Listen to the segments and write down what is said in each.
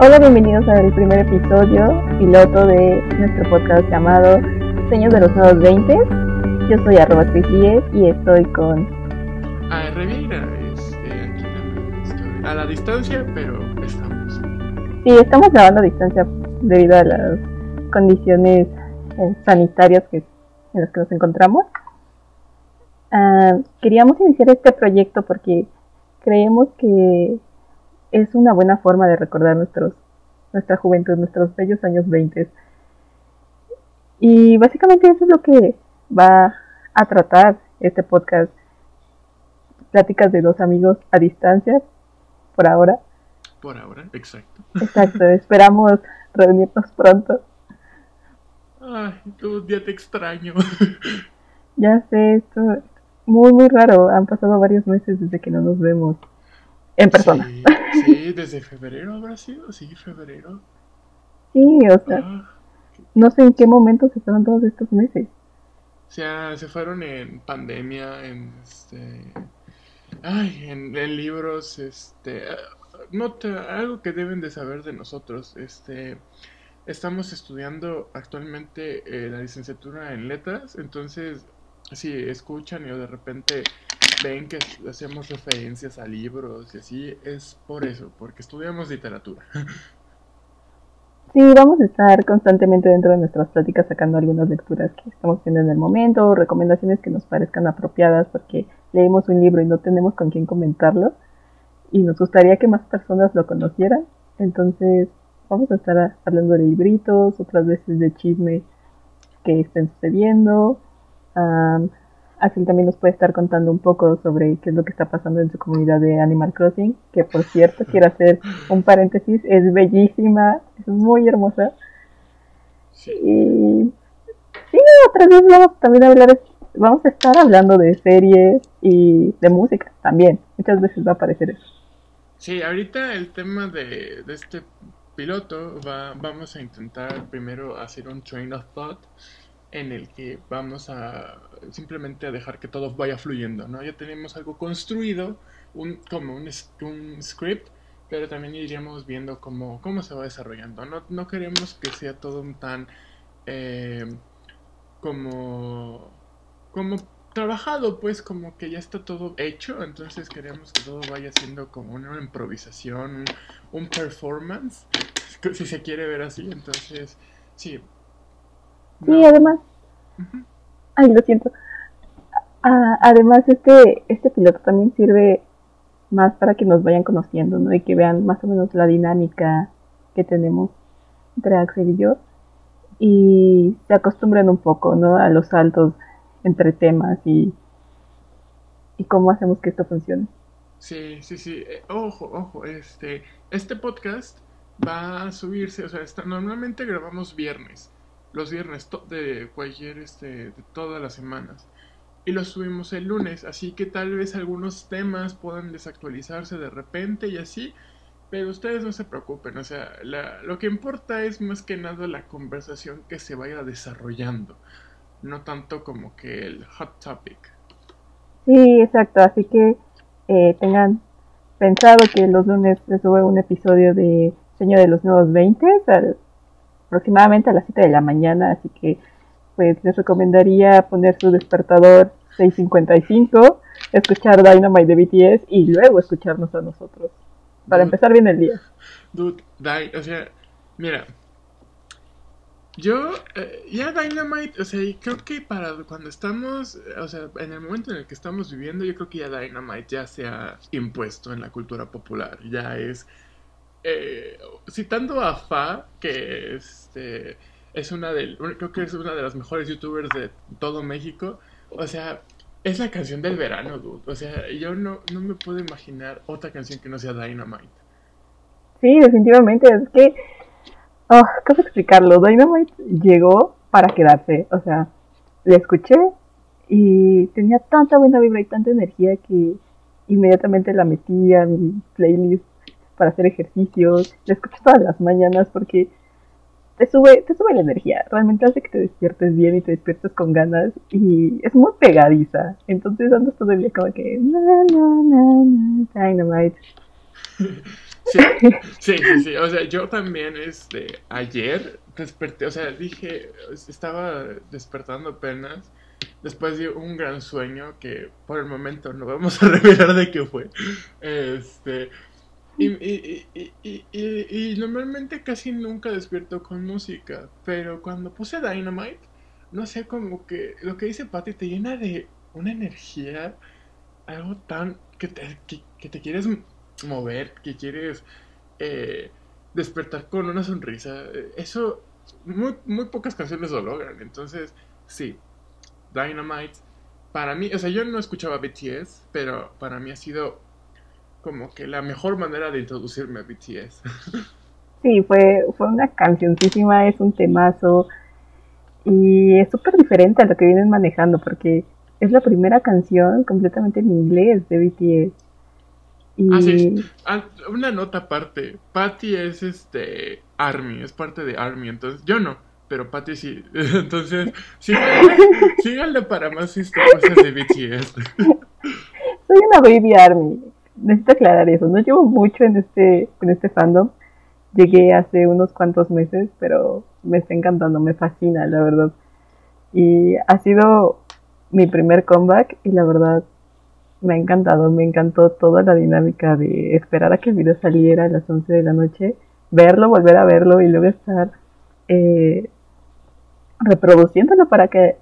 Hola, bienvenidos al primer episodio piloto de nuestro podcast llamado Sueños de los Nuevos 20. Yo soy arroba y estoy con... A Reviera, este, aquí también estoy. A la distancia, pero estamos. Sí, estamos grabando a distancia debido a las condiciones eh, sanitarias que, en las que nos encontramos. Ah, queríamos iniciar este proyecto porque creemos que es una buena forma de recordar nuestros, nuestra juventud, nuestros bellos años 20. Y básicamente eso es lo que va a tratar este podcast. Pláticas de dos amigos a distancia, por ahora. Por ahora, exacto. Exacto, esperamos reunirnos pronto. Ay, un día te extraño. Ya sé, esto es muy, muy raro. Han pasado varios meses desde que no nos vemos en persona. Sí, sí, desde febrero habrá sido, sí, febrero. Sí, o sea, Ah, no sé en qué momento se fueron todos estos meses. o sea, se fueron en pandemia, en este. Ay, en, en libros, este. Nota, algo que deben de saber de nosotros, este. Estamos estudiando actualmente eh, la licenciatura en letras, entonces, si escuchan y de repente ven que hacemos referencias a libros y así, es por eso, porque estudiamos literatura. Sí, vamos a estar constantemente dentro de nuestras pláticas sacando algunas lecturas que estamos haciendo en el momento, recomendaciones que nos parezcan apropiadas porque leemos un libro y no tenemos con quién comentarlo y nos gustaría que más personas lo conocieran. Entonces, vamos a estar hablando de libritos, otras veces de chisme que estén sucediendo. Am, Axel también nos puede estar contando un poco sobre qué es lo que está pasando en su comunidad de Animal Crossing, que por cierto, quiero hacer un paréntesis, es bellísima, es muy hermosa. Sí. Y sí, otras veces vamos también a hablar, vamos a estar hablando de series y de música también. Muchas veces va a aparecer eso. Sí, ahorita el tema de, de este piloto va, vamos a intentar primero hacer un train of thought en el que vamos a simplemente a dejar que todo vaya fluyendo, ¿no? Ya tenemos algo construido, un, como un, script, pero también iríamos viendo cómo, cómo se va desarrollando. No, no queremos que sea todo un tan eh, como, como trabajado, pues como que ya está todo hecho, entonces queremos que todo vaya siendo como una improvisación, un, un performance, si se quiere ver así, entonces sí. Sí, además. ay, lo siento. Ah, además, este, este piloto también sirve más para que nos vayan conociendo, ¿no? Y que vean más o menos la dinámica que tenemos entre Axel y yo. Y se acostumbren un poco, ¿no? A los saltos entre temas y, y cómo hacemos que esto funcione. Sí, sí, sí. Eh, ojo, ojo, este, este podcast va a subirse, o sea, está- normalmente grabamos viernes, los viernes de cualquier, este, de todas las semanas. Y los subimos el lunes, así que tal vez algunos temas puedan desactualizarse de repente y así, pero ustedes no se preocupen, o sea, la- lo que importa es más que nada la conversación que se vaya desarrollando, no tanto como que el hot topic. Sí, exacto. Así que eh, tengan pensado que los lunes se sube un episodio de Sueño de los Nuevos 20 al- aproximadamente a las 7 de la mañana. Así que pues les recomendaría poner su despertador 6.55, escuchar Dynamite de BTS y luego escucharnos a nosotros. Para empezar bien el día. Dude, Dy- o sea, mira, yo, eh, ya Dynamite, o sea, creo que para cuando estamos, o sea, en el momento en el que estamos viviendo, yo creo que ya Dynamite ya se ha impuesto en la cultura popular, ya es, eh, citando a Fa, que este, es una de, creo que es una de las mejores youtubers de todo México, o sea, es la canción del verano, dude, o sea, yo no, no me puedo imaginar otra canción que no sea Dynamite. Sí, definitivamente. Es que, oh, ¿cómo explicarlo? Dynamite llegó para quedarse. O sea, le escuché y tenía tanta buena vibra y tanta energía que inmediatamente la metí a mi playlist para hacer ejercicios. La escucho todas las mañanas porque te sube, te sube la energía. Realmente hace que te despiertes bien y te despiertes con ganas y es muy pegadiza. Entonces andas todo el día como que na, na, na, na, Dynamite. Sí, sí, sí, O sea, yo también, este, ayer desperté, o sea, dije, estaba despertando apenas después de un gran sueño que por el momento no vamos a revelar de qué fue. Este, y, y, y, y, normalmente casi nunca despierto con música, pero cuando puse Dynamite, no sé, como que lo que dice Patty te llena de una energía, algo tan que te, que, te quieres mover, que quieres eh, despertar con una sonrisa. Eso, muy, muy pocas canciones lo logran, entonces, sí, Dynamite, para mí, o sea, yo no escuchaba BTS, pero para mí ha sido como que la mejor manera de introducirme a BTS. Sí, fue, fue una cancioncísima, es un temazo y es súper diferente a lo que vienen manejando porque es la primera canción completamente en inglés de BTS. Y... Ah, sí. Ah, una nota aparte, Patty es este Army, es parte de Army, entonces yo no, pero Patty sí. Entonces, síganle, para más historias de BTS. Soy una baby Army necesito aclarar eso. No llevo mucho en este, en este fandom. Llegué hace unos cuantos meses, pero me está encantando, me fascina, la verdad. Y ha sido mi primer comeback y la verdad me ha encantado, me encantó toda la dinámica de esperar a que el video saliera a las 11 de la noche, verlo, volver a verlo y luego estar eh, reproduciéndolo para que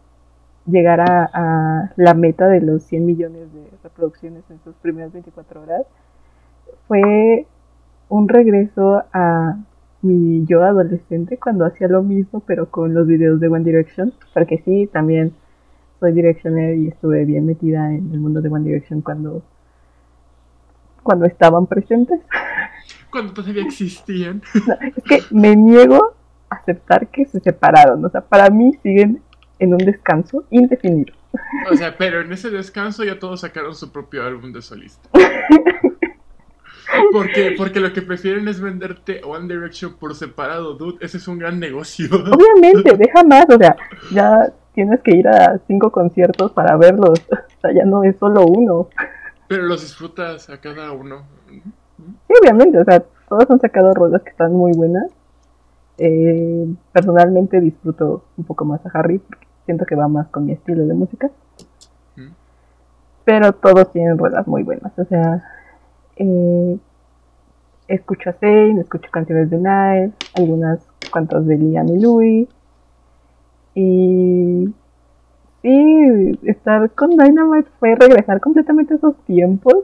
llegara a la meta de los 100 millones de reproducciones en sus primeras 24 horas, fue un regreso a mi yo adolescente cuando hacía lo mismo pero con los videos de One Direction, porque sí, también soy Directioner y estuve bien metida en el mundo de One Direction cuando cuando estaban presentes. Cuando todavía existían. es que me niego a aceptar que se separaron, o sea, para mí siguen en un descanso indefinido. O sea, pero en ese descanso ya todos sacaron su propio álbum de solista. Porque, porque lo que prefieren es venderte One Direction por separado, dude. Ese es un gran negocio. Obviamente, deja más. O sea, ya tienes que ir a cinco conciertos para verlos. O sea, ya no es solo uno. Pero los disfrutas a cada uno. Sí, obviamente. O sea, todos han sacado rolas que están muy buenas. Eh, personalmente disfruto un poco más a Harry porque siento que va más con mi estilo de música. Pero todos tienen ruedas muy buenas. O sea, eh, escucho a Zayn, escucho canciones de Niles, algunas cuantas de Liam y Louis. Y sí, estar con Dynamite fue regresar completamente a esos tiempos.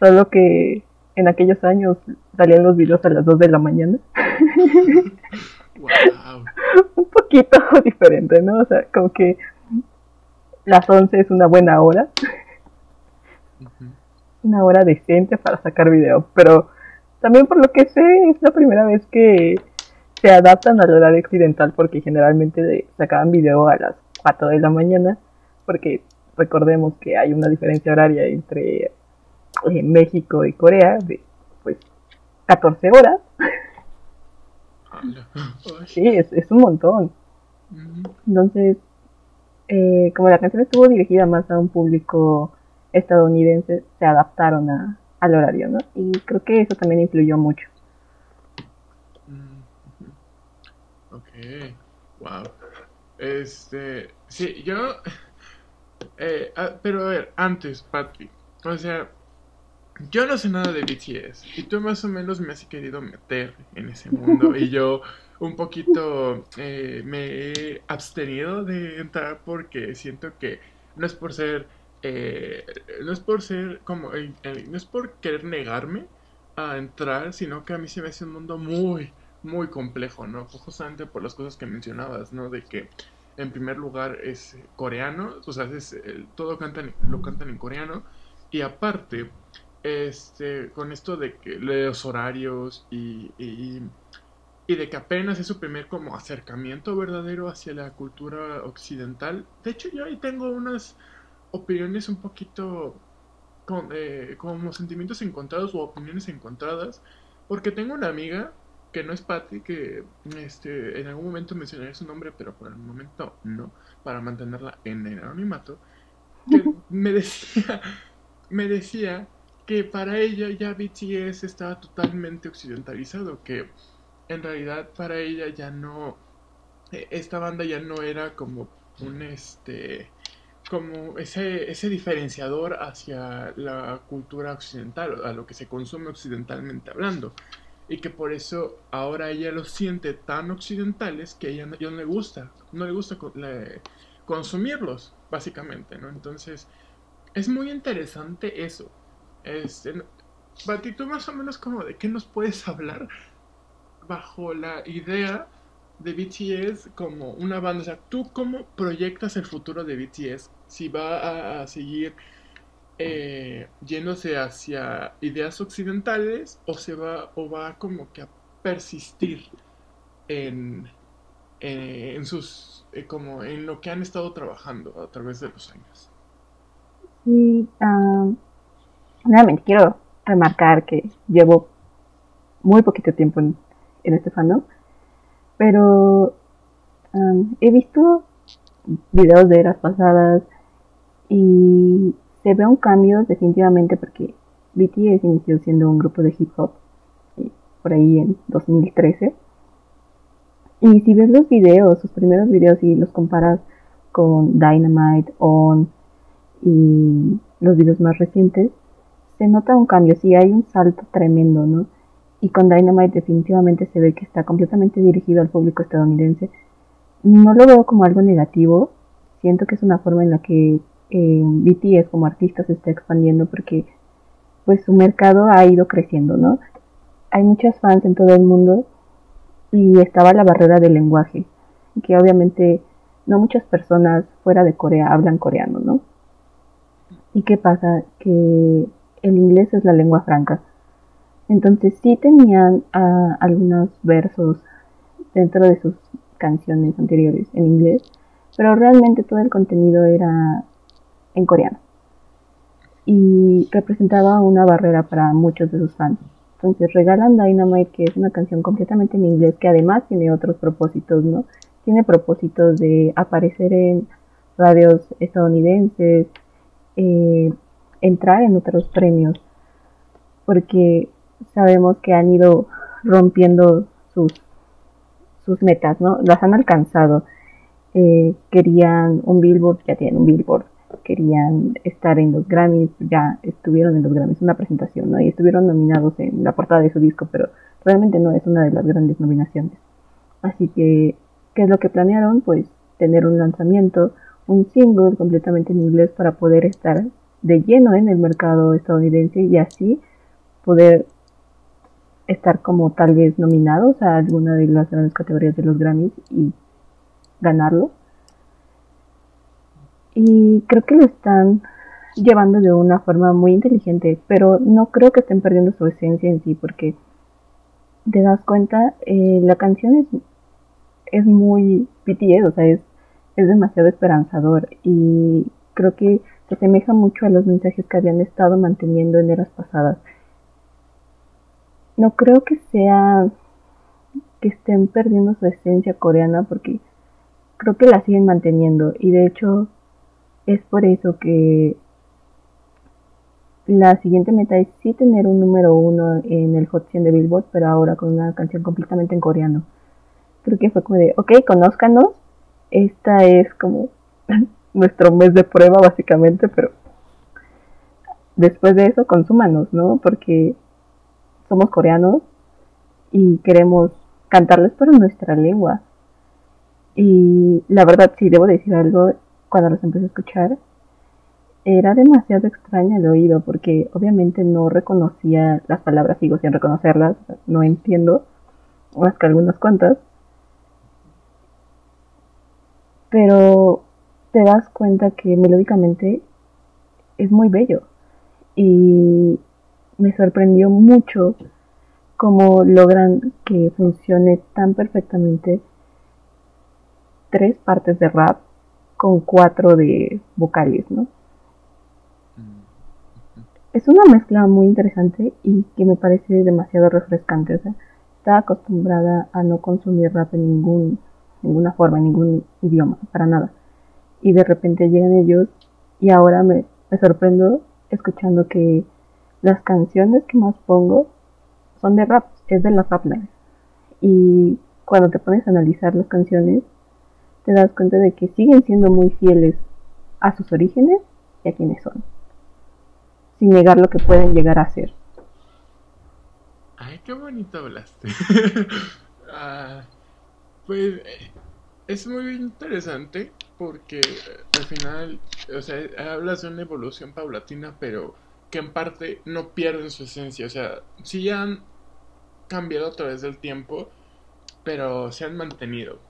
Solo que en aquellos años salían los videos a las 2 de la mañana. Un poquito diferente, ¿no? O sea, como que las 11 es una buena hora. Una hora decente para sacar video. Pero también por lo que sé, es la primera vez que se adaptan al horario occidental porque generalmente sacaban video a las 4 de la mañana. Porque recordemos que hay una diferencia horaria entre eh, México y Corea de pues 14 horas. Sí, es, es un montón. Entonces, eh, como la canción estuvo dirigida más a un público estadounidense, se adaptaron a, al horario, ¿no? Y creo que eso también influyó mucho. Ok, wow. Este, sí, yo... Eh, ah, pero a ver, antes, Patrick, o sea, yo no sé nada de BTS y tú más o menos me has querido meter en ese mundo y yo un poquito eh, me he abstenido de entrar porque siento que no es por ser eh, no es por ser como no es por querer negarme a entrar sino que a mí se me hace un mundo muy muy complejo no justamente por las cosas que mencionabas no de que en primer lugar es coreano o sea todo lo cantan en coreano y aparte este, con esto de que los horarios y, y, de que apenas es su primer como acercamiento verdadero hacia la cultura occidental. De hecho, yo ahí tengo unas opiniones un poquito con, eh, como sentimientos encontrados o opiniones encontradas, porque tengo una amiga que no es Patty, que este, en algún momento mencionaré su nombre, pero por el momento no, para mantenerla en el anonimato, que me decía, me decía que para ella ya BTS estaba totalmente occidentalizado, que en realidad para ella ya no, e, esta banda ya no era como un este, como ese, ese diferenciador hacia la cultura occidental, a lo que se consume occidentalmente hablando. Y que por eso ahora ella los siente tan occidentales que ella no, le gusta, no le gusta consumirlos, básicamente, ¿no? Entonces, es muy interesante eso. Este, Bati, tú más o menos como de qué nos puedes hablar bajo la idea de BTS como una banda. O sea, ¿tú cómo proyectas el futuro de BTS? Si va a, seguir eh, yéndose hacia ideas occidentales o se va o va como que a persistir en, en, sus eh, como en lo que han estado trabajando a través de los años. Sí, uh, nuevamente quiero remarcar que llevo muy poquito tiempo en, este fandom pero he visto videos de eras pasadas y se ve un cambio definitivamente porque BTS inició siendo un grupo de hip hop por ahí en 2013. Y si ves los videos, sus primeros videos y los comparas con Dynamite, On y los videos más recientes, se nota un cambio, sí hay un salto tremendo, ¿no? y con Dynamite definitivamente se ve que está completamente dirigido al público estadounidense. No lo veo como algo negativo, siento que es una forma en la que eh, BTS como artista se está expandiendo porque pues su mercado ha ido creciendo, ¿no? Hay muchas fans en todo el mundo y estaba la barrera del lenguaje, que obviamente no muchas personas fuera de Corea hablan coreano, ¿no? ¿Y qué pasa? Que el inglés es la lengua franca entonces sí tenían ah, algunos versos dentro de sus canciones anteriores en inglés, pero realmente todo el contenido era en coreano. Y representaba una barrera para muchos de sus fans. Entonces regalan Dynamite, que es una canción completamente en inglés, que además tiene otros propósitos, ¿no? Tiene propósitos de aparecer en radios estadounidenses, eh, entrar en otros premios, porque sabemos que han ido rompiendo sus, sus metas, ¿no? Las han alcanzado. Eh, querían un billboard, ya tienen un billboard. Querían estar en los Grammys, ya estuvieron en los Grammys, una presentación, ¿no? Y estuvieron nominados en la portada de su disco, pero realmente no es una de las grandes nominaciones. Así que, ¿qué es lo que planearon? Pues tener un lanzamiento, un single completamente en inglés para poder estar de lleno en el mercado estadounidense y así poder estar como tal vez nominados a alguna de las grandes categorías de los Grammys y ganarlo. Y creo que lo están llevando de una forma muy inteligente, pero no creo que estén perdiendo su esencia en sí, porque te das cuenta, eh, la canción es, es muy BTS, o sea, es, es demasiado esperanzador y creo que se asemeja mucho a los mensajes que habían estado manteniendo en eras pasadas no creo que sea que estén perdiendo su esencia coreana porque creo que la siguen manteniendo y de hecho es por eso que la siguiente meta es sí tener un número uno en el Hot 100 de Billboard, pero ahora con una canción completamente en coreano. Creo que fue como de, ok, conózcanos, esta es como nuestro mes de prueba básicamente, pero después de eso consúmanos, ¿no? Porque somos coreanos y queremos cantarles por nuestra lengua. Y la verdad, sí, debo decir algo, cuando los empecé a escuchar, era demasiado extraño el oído, porque obviamente no reconocía las palabras, sigo sin reconocerlas, no entiendo, más que algunas cuantas. Pero te das cuenta que melódicamente es muy bello. Y me sorprendió mucho cómo logran que funcione tan perfectamente tres partes de rap con cuatro de vocales, ¿no? Mm, es una mezcla muy interesante y que me parece demasiado refrescante. O sea, estaba acostumbrada a no consumir rap en ningún, ninguna forma, en ningún idioma, para nada. Y de repente llegan ellos y ahora me, me sorprendo escuchando que las canciones que más pongo son de rap, es de la Rap Y cuando te pones a analizar las canciones, te das cuenta de que siguen siendo muy fieles a sus orígenes y a quienes son, sin negar lo que pueden llegar a ser. Ay, qué bonito hablaste. Ah, pues eh, es muy interesante porque eh, al final, o sea, hablas de una evolución paulatina, pero que en parte no pierden su esencia. O sea, sí han cambiado a través del tiempo, pero se han mantenido.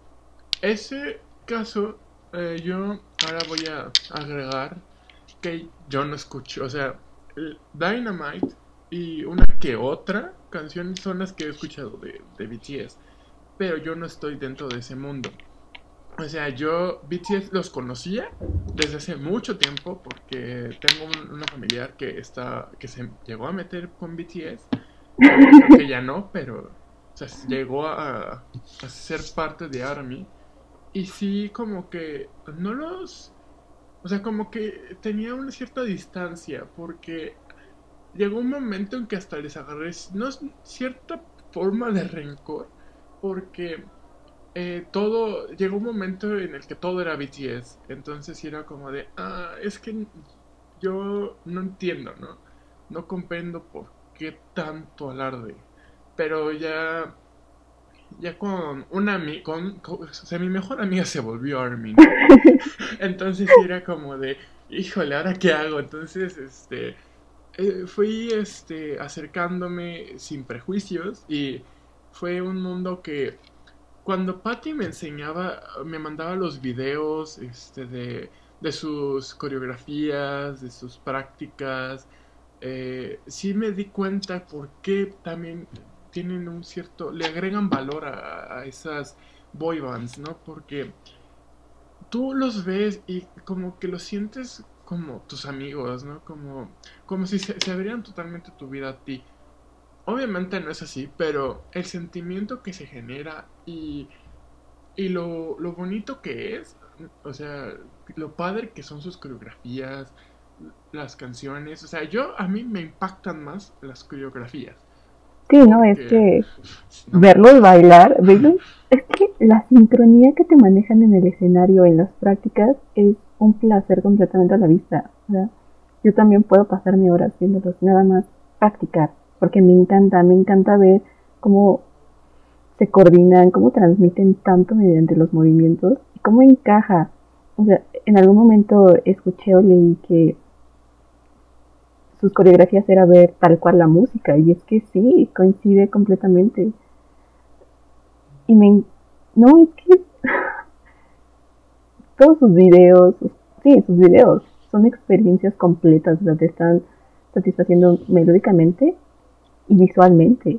Ese caso, eh, yo ahora voy a agregar que yo no escucho. O sea, Dynamite y una que otra canción son las que he escuchado de, de BTS. Pero yo no estoy dentro de ese mundo. O sea, yo BTS los conocía desde hace mucho tiempo porque tengo una familiar que está que se llegó a meter con BTS. Que ya no, pero o sea, llegó a, a ser parte de ARMY y sí como que no los o sea, como que tenía una cierta distancia porque llegó un momento en que hasta les agarré no cierta forma de rencor porque eh, todo, llegó un momento en el que todo era BTS, entonces era como de, ah, es que yo no entiendo, ¿no? No comprendo por qué tanto alarde, pero ya, ya con una amiga, con, o sea, mi mejor amiga se volvió Armin, entonces era como de, híjole, ¿ahora qué hago? Entonces, este, eh, fui, este, acercándome sin prejuicios y fue un mundo que cuando Patty me enseñaba, me mandaba los videos este, de, de sus coreografías, de sus prácticas, eh, sí me di cuenta por qué también tienen un cierto, le agregan valor a, esas boy bands, ¿no? Porque tú los ves y como que los sientes como tus amigos, ¿no? Como, como si se, se abrieran totalmente tu vida a ti. Obviamente no es así, pero el sentimiento que se genera y, y lo, lo bonito que es, o sea, lo padre que son sus coreografías, las canciones, o sea, yo a mí me impactan más las coreografías. Sí, no, es que verlos bailar, verlos, es que la sincronía que te manejan en el escenario, en las prácticas, es un placer completamente a la vista. O sea, yo también puedo pasarme horas viéndolos, nada más practicar porque me encanta, me encanta ver cómo se coordinan, cómo transmiten tanto mediante los movimientos y cómo encaja. O sea, en algún momento escuché o leí que sus coreografías era ver tal cual la música y es que sí, coincide completamente. Y me... No, es que todos sus videos, sí, sus videos son experiencias completas, o sea, te están satisfaciendo melódicamente y visualmente.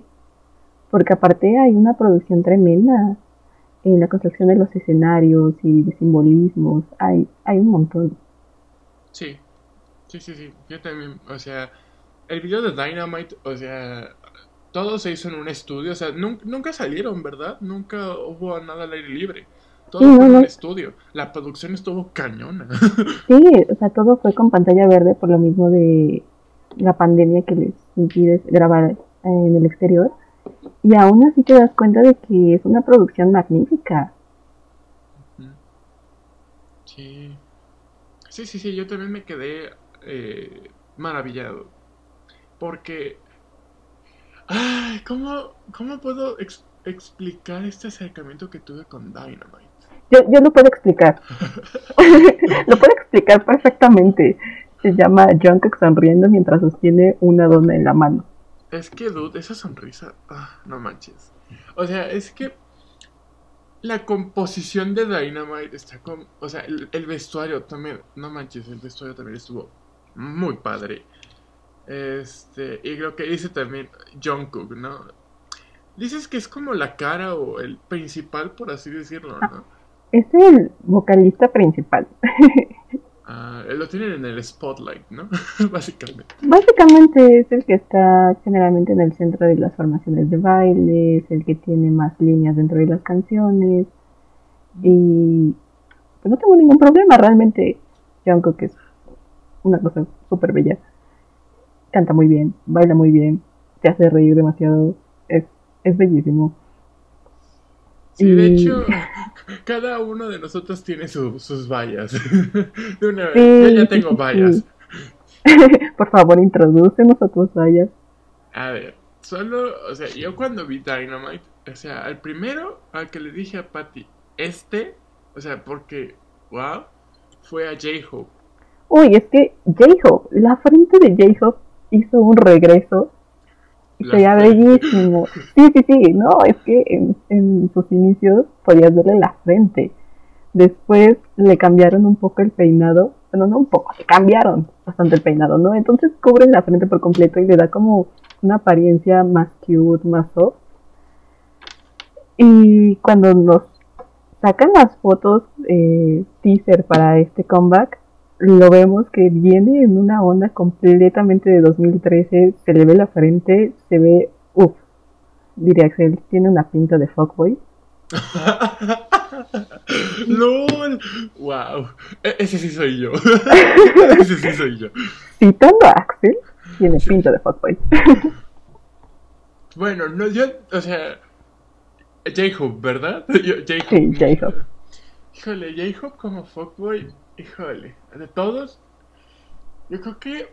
Porque aparte hay una producción tremenda en la construcción de los escenarios y de simbolismos. Hay, hay un montón. Sí, sí, sí, sí. Yo también, o sea, el video de Dynamite, o sea, todo se hizo en un estudio. O sea, nunca, salieron, ¿verdad? Nunca hubo nada al aire libre. Todo fue en un estudio. La producción estuvo cañona. sí, o sea, todo fue con pantalla verde por lo mismo de la pandemia que les impide grabar en el exterior. Y aún así te das cuenta de que es una producción magnífica. Sí. Sí, sí, sí, yo también me quedé eh, maravillado. Porque... Ay, ¿cómo, cómo puedo explicar este acercamiento que tuve con Dynamite? Yo, yo lo puedo explicar. lo puedo explicar perfectamente se llama Jungkook sonriendo mientras sostiene una dona en la mano. Es que, dude, esa sonrisa, ah, no manches. O sea, es que la composición de Dynamite está con, o sea, el, vestuario también, no manches, el vestuario también estuvo muy padre. Este, y lo que dice también Jungkook, ¿no? Dices que es como la cara o el principal, por así decirlo, ¿no? Es el vocalista principal. Ah, lo tienen en el spotlight, ¿no? Básicamente. Básicamente es el que está generalmente en el centro de las formaciones de baile, es el que tiene más líneas dentro de las canciones. Y pues no tengo ningún problema, realmente Jungkook es una cosa súper bella. canta muy bien, baila muy bien, te hace reír demasiado, es, es bellísimo. Sí, de hecho, cada uno de nosotros tiene su- sus vallas. De una vez, Sí, yo ya tengo sí, vallas. sí. Por favor, introdúcenos a tus vallas. A ver, solo, o sea, yo cuando vi Dynamite, o sea, al primero al que le dije a Patty, este, o sea, porque, wow, fue a J-Hope. Uy, es que J-Hope, la frente de J-Hope hizo un regreso y La se veía frente. bellísimo. Sí, sí, sí, no, es que en, en sus inicios podías verle la frente. Después le cambiaron un poco el peinado, bueno, no un poco, le cambiaron bastante el peinado, ¿no? Entonces cubren la frente por completo y le da como una apariencia más cute, más soft. Y cuando nos sacan las fotos eh, teaser para este comeback, lo vemos que viene en una onda completamente de 2013, se le ve la frente, se ve, uff, diría Axel, tiene una pinta de fuckboy. ¡Lol! ¡Wow! E- ese sí soy yo. ese sí soy yo. Citando a Axel, tiene pinta de fuckboy. Bueno, no, yo, o sea, J-Hope, ¿verdad? J-Hope. Sí, J-Hope. Híjole, J-Hope como fuckboy, híjole, de todos, yo creo que,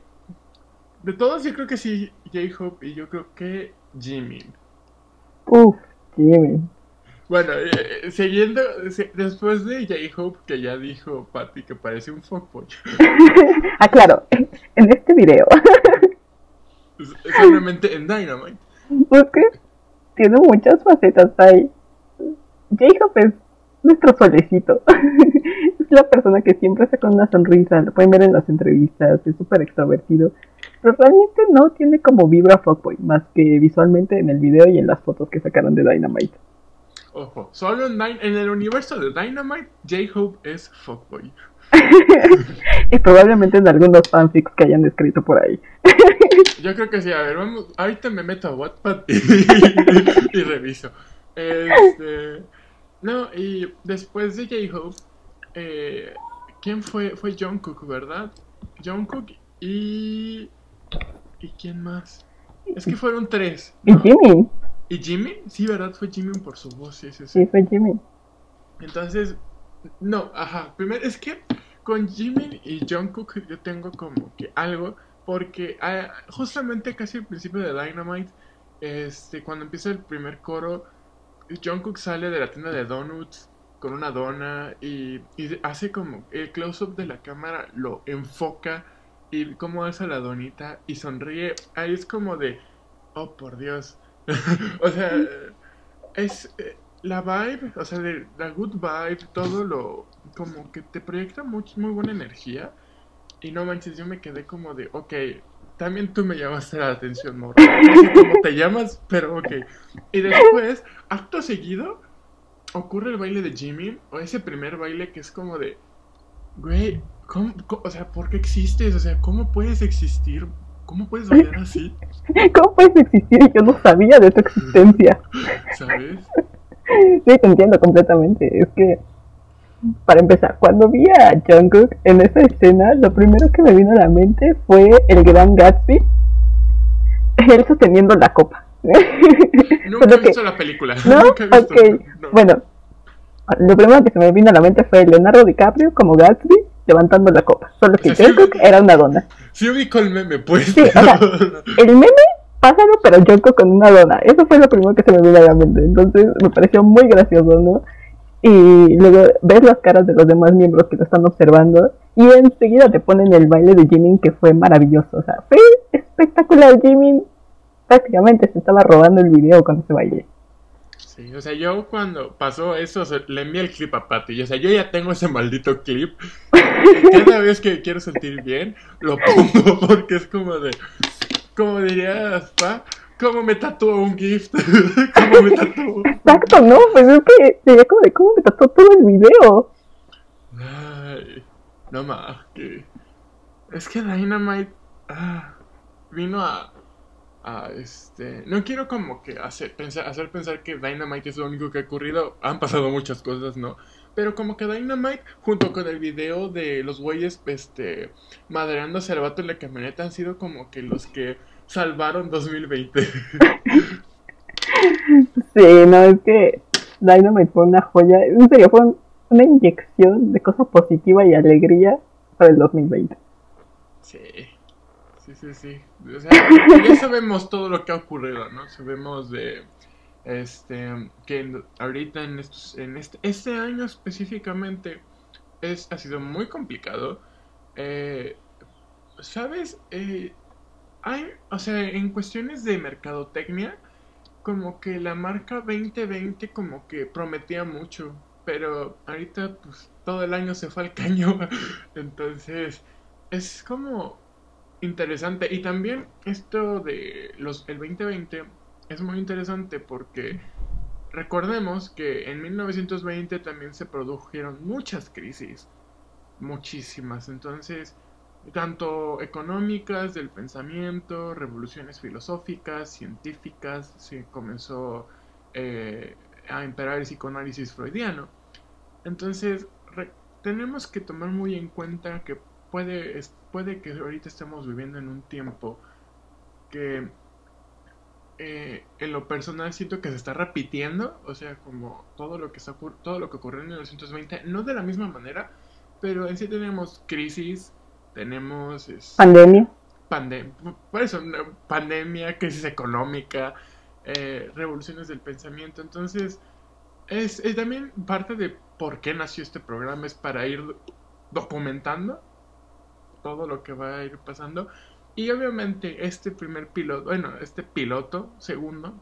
de todos yo creo que sí, J-Hope y yo creo que Jimmy. Uff, Jimmy. Bueno, eh, eh, siguiendo, se- después de J-Hope, que ya dijo Patty que parece un fuckboy, Ah, claro, en este video, solamente en Dynamite. porque tiene muchas facetas ahí. J-Hope es nuestro solecito. la persona que siempre saca una sonrisa, lo pueden ver en las entrevistas, es súper extrovertido. Pero realmente no tiene como vibra fuckboy, más que visualmente en el video y en las fotos que sacaron de Dynamite. Ojo, solo en, el universo de Dynamite, J-Hope es fuckboy. y probablemente en algunos fanfics que hayan escrito por ahí. Yo creo que sí, a ver, vamos, ahorita me meto a Wattpad y, y reviso. Este, no, y después de J-Hope, eh, ¿quién fue? Fue Jungkook, ¿verdad? Jungkook y... ¿Y quién más? Es que fueron tres. Y. Jimmy, ¿Y Jimmy? Sí, ¿verdad? Fue Jimmy por su voz, sí, sí, sí. sí, fue Jimmy. Entonces, no, ajá. Primero, es que con Jimin y Jungkook yo tengo como que algo, porque ah, justamente casi al principio de Dynamite, este, cuando empieza el primer coro, Jungkook sale de la tienda de donuts con una dona y, y hace como el close-up de la cámara lo enfoca y cómo hace la donita y sonríe. Ahí es como de, oh por Dios. o sea, es eh, la vibe, o sea, de, la good vibe, todo lo, como que te proyecta much- muy buena energía. Y no manches, yo me quedé como de, ok, también tú me llamaste la atención, morro. No sé cómo te llamas, pero ok. Y después, acto seguido, ocurre el baile de Jimmy, o ese primer baile que es como de, güey, ¿cómo- cómo- o sea, ¿por qué existes? O sea, ¿cómo puedes existir? ¿Cómo puedes bailar así? ¿Cómo puedes existir y yo no sabía de tu existencia? ¿Sabes? Sí, te entiendo completamente. Es que, para empezar, cuando vi a Jungkook en esa escena, lo primero que me vino a la mente fue el gran Gatsby, él sosteniendo la copa. Nunca he que- visto la película. ¿No? Nunca he visto. Ok. no. Bueno, lo primero que se me vino a la mente fue Leonardo DiCaprio como Gatsby levantando la copa. Solo que O sea, sí- era una dona. Sí ubico el meme, pues. Sí, o sea, El meme, pásalo, pero Jungkook con una dona. Eso fue lo primero que se me vino a la mente. Entonces me pareció muy gracioso, ¿no? Y luego ves las caras de los demás miembros que lo están observando y enseguida te ponen el baile de Jimin que fue maravilloso. O sea, fue espectacular. Jimin prácticamente se estaba robando el video con ese baile. Sí, o sea, yo cuando pasó eso, le envié el clip a Patty. O sea, yo ya tengo ese maldito clip. Cada vez que quiero sentir bien, lo pongo porque es como de. Como dirías, pa, ¿cómo me tatúo un gift? ¿Cómo me tatúo? Exacto, ¿no? Pues es que sería como de cómo me trató todo el video. Ay, no más, que. Es que Dynamite. ah, vino a. a este. No quiero como que hacer pensar, hacer pensar que Dynamite es lo único que ha ocurrido. Han pasado muchas cosas, ¿no? pero como que Dynamite, junto con el video de los güeyes este, maderándose al vato en la camioneta, han sido como que los que salvaron 2020. sí, no, es que Dynamite fue una joya, en serio, fue una inyección de cosa positiva y alegría para el 2020. Sí. Sí, sí. O sea, ya sabemos todo lo que ha ocurrido, ¿no? Sabemos de este que ahorita en estos en este este año específicamente es ha sido muy complicado. Eh, ¿Sabes? Eh, hay, o sea, en cuestiones de mercadotecnia, como que la marca 2020 como que prometía mucho, pero ahorita pues todo el año se fue al caño. Entonces, es como interesante. Y también esto de los el 2020 es muy interesante porque recordemos que en 1920 también se produjeron muchas crisis, muchísimas. Entonces, tanto económicas, del pensamiento, revoluciones filosóficas, científicas, se comenzó eh, a imperar el psicoanálisis freudiano. Entonces, tenemos que tomar muy en cuenta que puede, puede que ahorita estemos viviendo en un tiempo que eh, en lo personal siento que se está repitiendo, o sea, como todo lo que está todo lo que ocurrió en 1920, no de la misma manera, pero en sí tenemos crisis, tenemos pandemia, pandemia, por eso pandemia, crisis económica, eh, revoluciones del pensamiento, entonces es, es también parte de por qué nació este programa es para ir documentando todo lo que va a ir pasando. Y obviamente este primer piloto, bueno, este piloto, segundo,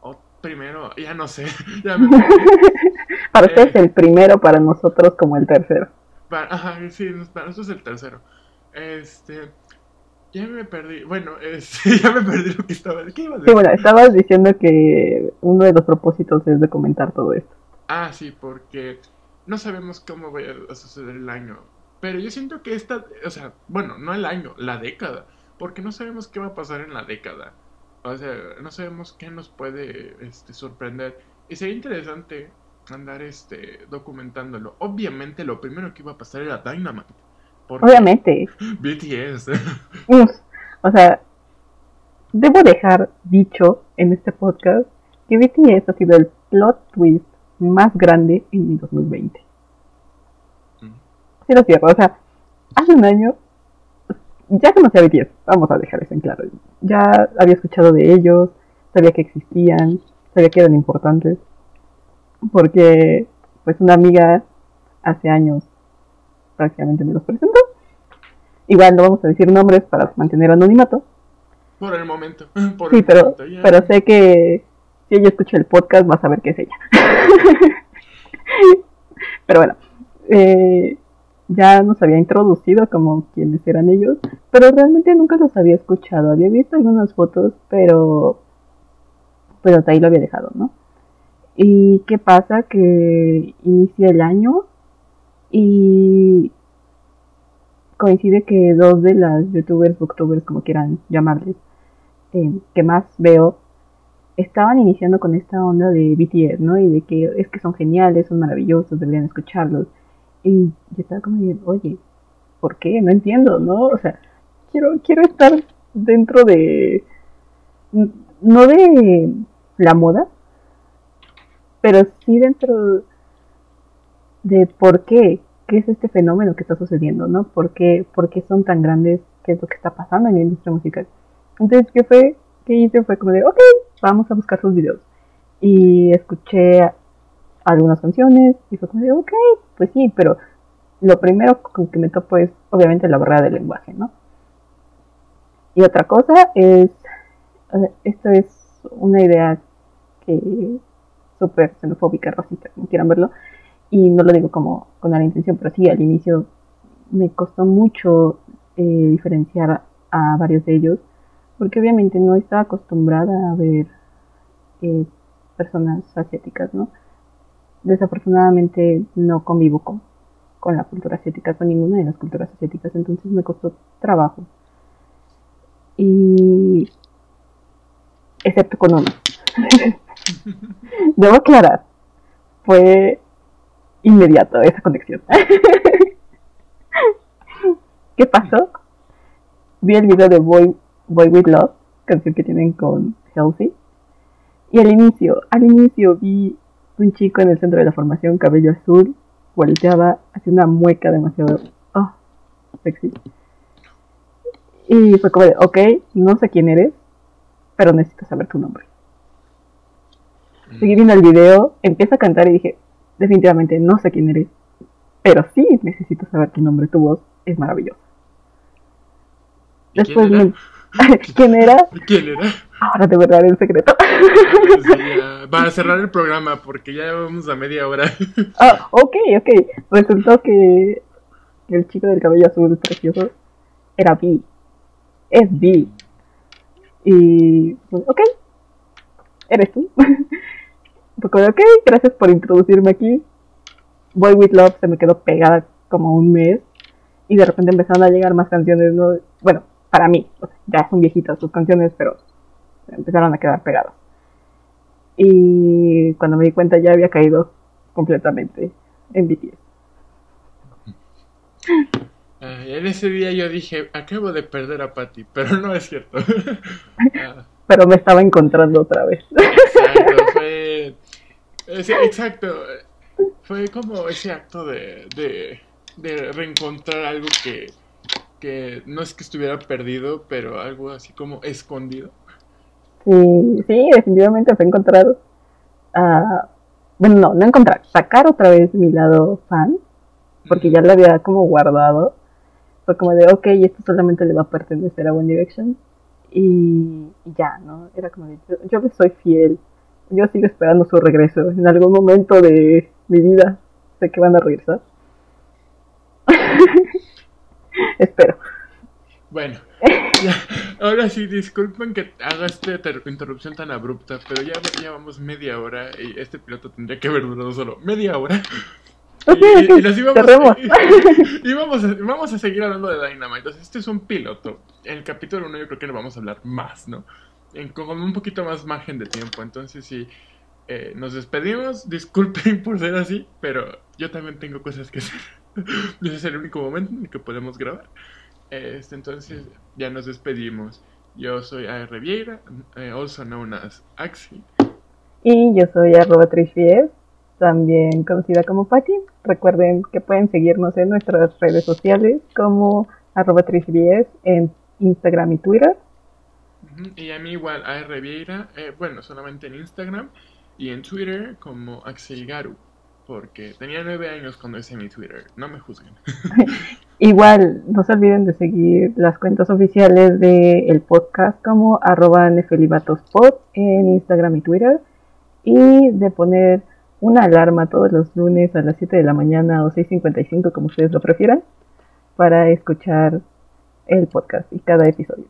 o primero, ya no sé. Ya para usted es el primero, para nosotros como el tercero. Para, ajá, sí, para nosotros es el tercero. Este, ya me perdí. Bueno, este, ya me perdí lo que estaba. ¿Qué iba a decir? Sí, bueno, estabas diciendo que uno de los propósitos es de comentar todo esto. Ah, sí, porque no sabemos cómo va a suceder el año pero yo siento que esta, o sea, bueno, no el año, la década, porque no sabemos qué va a pasar en la década. O sea, no sabemos qué nos puede este, sorprender. Y sería interesante andar este, documentándolo. Obviamente lo primero que iba a pasar era Dynamite. Obviamente. BTS. o sea, debo dejar dicho en este podcast que BTS ha sido el plot twist más grande en mi 2020 sí lo cierro. O sea, hace un año ya conocía a BTS, vamos a dejar eso en claro. Ya había escuchado de ellos, sabía que existían, sabía que eran importantes. Porque, pues, una amiga hace años prácticamente me los presentó. Igual no vamos a decir nombres para mantener anonimato. Por el momento. sí, pero, pero sé que si ella escucha el podcast va a saber que es ella. pero bueno, eh, ya nos había introducido como quienes eran ellos, pero realmente nunca los había escuchado. Había visto algunas fotos, pero pero hasta ahí lo había dejado, ¿no? ¿Y qué pasa? Que inicia el año y coincide que dos de las youtubers, booktubers, como quieran llamarles, eh, que más veo, estaban iniciando con esta onda de BTS, ¿no? Y de que es que son geniales, son maravillosos, deberían escucharlos. Y yo estaba como diciendo, oye, ¿por qué? No entiendo, ¿no? O sea, quiero, quiero estar dentro de. No de la moda, pero sí dentro de por qué, qué es este fenómeno que está sucediendo, ¿no? ¿Por qué, por qué son tan grandes? ¿Qué es lo que está pasando en la industria musical? Entonces, ¿qué fue? ¿Qué hice? Fue como de, ok, vamos a buscar sus videos. Y escuché algunas canciones y fue como de, ok, pues sí, pero lo primero con que me topo es obviamente la barrera del lenguaje, ¿no? Y otra cosa es, esto es una idea que súper xenofóbica, racista, como quieran verlo, y no lo digo como con la intención, pero sí, al inicio me costó mucho eh, diferenciar a varios de ellos, porque obviamente no estaba acostumbrada a ver eh, personas asiáticas, ¿no? Desafortunadamente no convivo con, con la cultura asiática, con ninguna de las culturas asiáticas, entonces me costó trabajo. Y excepto con uno. Debo aclarar, fue inmediato esa conexión. ¿Qué pasó? Vi el video de Boy, Boy With Love, canción que tienen con Halsey. Y al inicio, al inicio vi un chico en el centro de la formación, cabello azul, volteaba, hacía una mueca demasiado oh, sexy. Y fue como de, ok, no sé quién eres, pero necesito saber tu nombre. Seguí viendo el video, empieza a cantar y dije, definitivamente no sé quién eres, pero sí necesito saber tu nombre, tu voz es maravillosa. Después me- ¿Quién era? ¿Quién era? Ahora te voy a dar el secreto. Sí, ya. Para cerrar el programa, porque ya vamos a media hora. Ah, ok, ok. Resultó que el chico del cabello azul precioso era B. Es B. Y, pues, ok, eres tú. De, ok, gracias por introducirme aquí. Boy With Love se me quedó pegada como un mes. Y de repente empezaron a llegar más canciones, ¿no? Bueno, para mí, o sea, ya son viejitas sus canciones, pero empezaron a quedar pegadas. Y cuando me di cuenta ya había caído completamente en BTS. En ese día yo dije, acabo de perder a Patty, pero no es cierto. Ah, Pero me estaba encontrando otra vez. exacto, fue... exacto, fue como ese acto de, de, de reencontrar algo que, que no es que estuviera perdido, pero algo así como escondido. Sí, sí, definitivamente fue encontrar. ah, bueno, no, no encontrar, sacar otra vez mi lado fan, porque ya lo había como guardado. Fue como de, ok, esto solamente le va a pertenecer a One Direction. Y, y ya, ¿no? Era como de, yo, yo le soy fiel. Yo sigo esperando su regreso. En algún momento de mi vida sé que van a regresar. Espero. Bueno, ya, ahora sí, disculpen que haga esta ter- interrupción tan abrupta, pero ya llevamos media hora y este piloto tendría que haber durado solo media hora. Y, y nos íbamos, y vamos, a, vamos a seguir hablando de Dynamite. Entonces, este es un piloto. En el capítulo 1 yo creo que no vamos a hablar más, ¿no? En, con un poquito más margen de tiempo. Entonces, sí, eh, nos despedimos. Disculpen por ser así, pero yo también tengo cosas que hacer. Ese es el único momento en el que podemos grabar. Este, entonces, ya nos despedimos. Yo soy A.R. Vieira, eh, also known as Axi. Y yo soy arroba trishvies, también conocida como Patty. Recuerden que pueden seguirnos en nuestras redes sociales como arroba trishvies en Instagram y Twitter. Y a mí igual, A.R. Vieira, eh, bueno, solamente en Instagram y en Twitter como Axel Garu, porque tenía nueve años cuando hice mi Twitter, no me juzguen. Igual, no se olviden de seguir las cuentas oficiales del podcast como arroba nefelibatospod en Instagram y Twitter. Y de poner una alarma todos los lunes a las 7 de la mañana o 6.55 como ustedes lo prefieran para escuchar el podcast y cada episodio.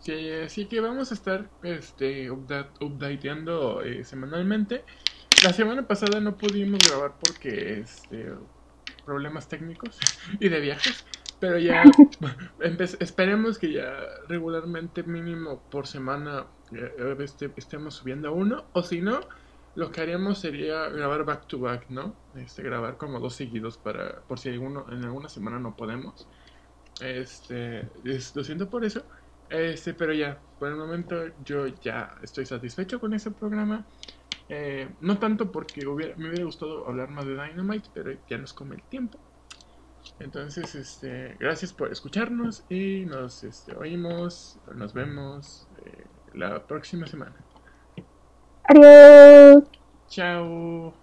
Sí, así que vamos a estar este, upda- updateando eh, semanalmente. La semana pasada no pudimos grabar porque este, problemas técnicos y de viajes, pero ya esperemos que ya regularmente mínimo por semana eh, este, estemos subiendo uno, o si no, lo que haríamos sería grabar back to back, ¿no? Este, grabar como dos seguidos para por si alguno, en alguna semana no podemos. Este, es- lo siento por eso. Este, pero ya, por el momento yo ya estoy satisfecho con ese programa. Eh, no tanto porque hubiera- me hubiera gustado hablar más de Dynamite, pero ya nos come el tiempo. Entonces, este, gracias por escucharnos y nos este, oímos, nos vemos eh, la próxima semana. Adiós. Chao.